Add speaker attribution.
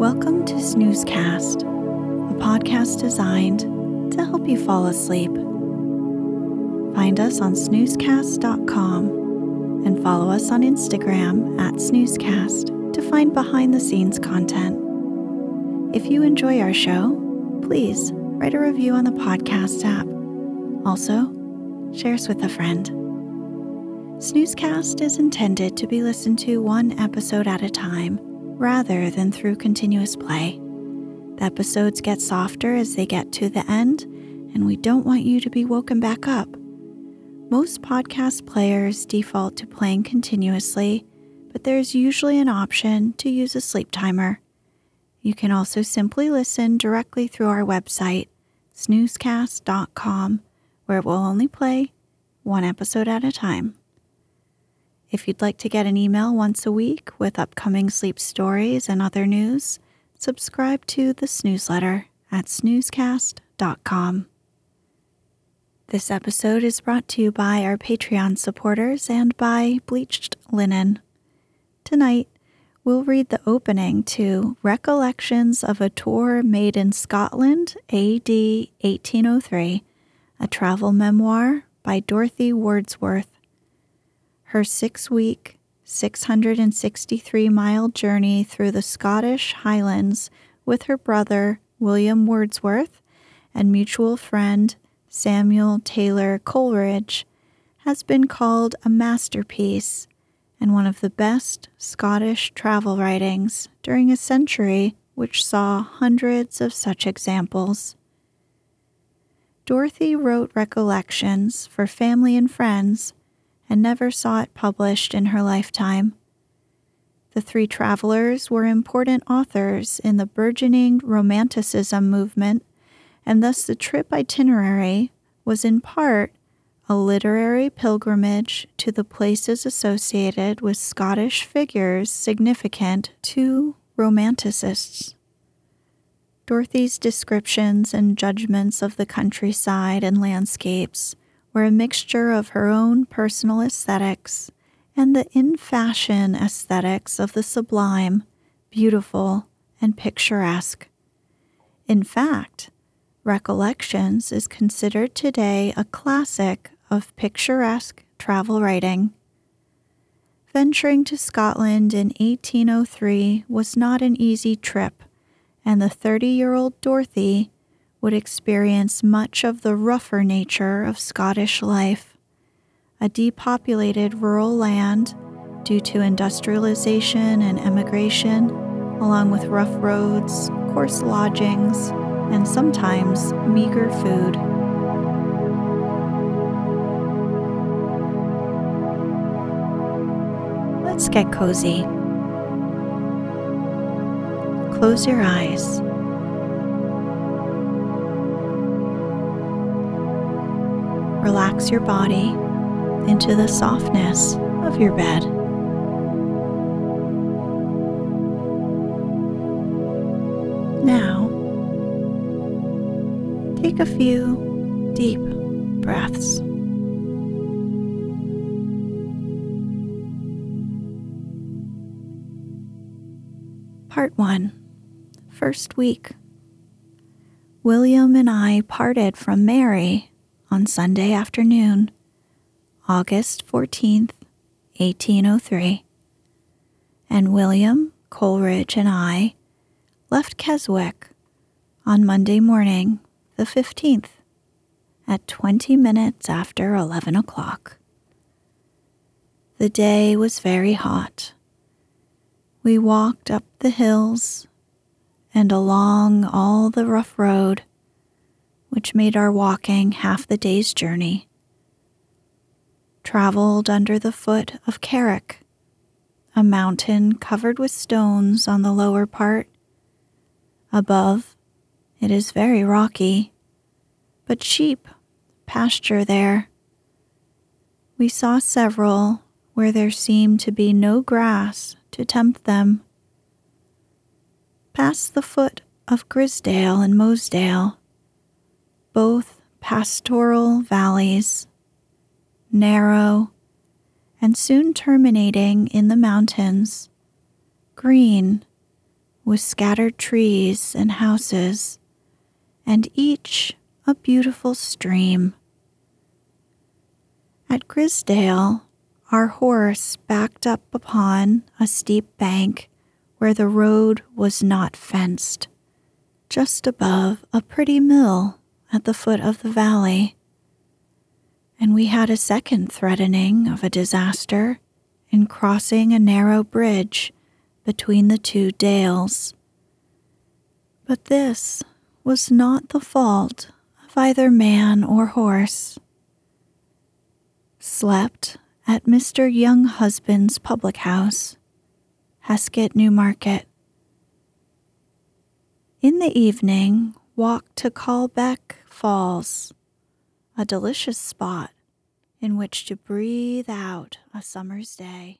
Speaker 1: Welcome to Snoozecast, a podcast designed to help you fall asleep. Find us on snoozecast.com and follow us on Instagram at snoozecast to find behind the scenes content. If you enjoy our show, please write a review on the podcast app. Also, share us with a friend. Snoozecast is intended to be listened to one episode at a time rather than through continuous play. The episodes get softer as they get to the end, and we don't want you to be woken back up. Most podcast players default to playing continuously, but there's usually an option to use a sleep timer. You can also simply listen directly through our website, snoozecast.com, where it will only play one episode at a time. If you'd like to get an email once a week with upcoming sleep stories and other news, subscribe to the newsletter at snoozecast.com. This episode is brought to you by our Patreon supporters and by Bleached Linen. Tonight, we'll read the opening to Recollections of a Tour Made in Scotland, AD 1803, a travel memoir by Dorothy Wordsworth her six week, 663 mile journey through the Scottish Highlands with her brother, William Wordsworth, and mutual friend, Samuel Taylor Coleridge, has been called a masterpiece and one of the best Scottish travel writings during a century which saw hundreds of such examples. Dorothy wrote recollections for family and friends and never saw it published in her lifetime. The three travelers were important authors in the burgeoning Romanticism movement, and thus the trip itinerary was in part a literary pilgrimage to the places associated with Scottish figures significant to Romanticists. Dorothy's descriptions and judgments of the countryside and landscapes were a mixture of her own personal aesthetics and the in fashion aesthetics of the sublime, beautiful, and picturesque. In fact, Recollections is considered today a classic of picturesque travel writing. Venturing to Scotland in 1803 was not an easy trip, and the 30 year old Dorothy would experience much of the rougher nature of Scottish life. A depopulated rural land due to industrialization and emigration, along with rough roads, coarse lodgings, and sometimes meager food. Let's get cozy. Close your eyes relax your body into the softness of your bed. Now, take a few deep breaths. Part 1 First Week William and I parted from Mary on Sunday afternoon, August 14th, 1803. And William, Coleridge, and I left Keswick on Monday morning, the 15th, at 20 minutes after 11 o'clock. The day was very hot. We walked up the hills and along all the rough road, which made our walking half the day's journey. Traveled under the foot of Carrock, a mountain covered with stones on the lower part. Above, it is very rocky, but sheep pasture there. We saw several where there seemed to be no grass to tempt them past the foot of Grisdale and Mosedale, both pastoral valleys, narrow and soon terminating in the mountains, green with scattered trees and houses, and each a beautiful stream. At Grisdale, our horse backed up upon a steep bank where the road was not fenced, just above a pretty mill at the foot of the valley. And we had a second threatening of a disaster in crossing a narrow bridge between the two dales. But this was not the fault of either man or horse. Slept at Mr. Younghusband's public house Hesket Newmarket. In the evening, walk to Caldbeck Falls, a delicious spot in which to breathe out a summer's day.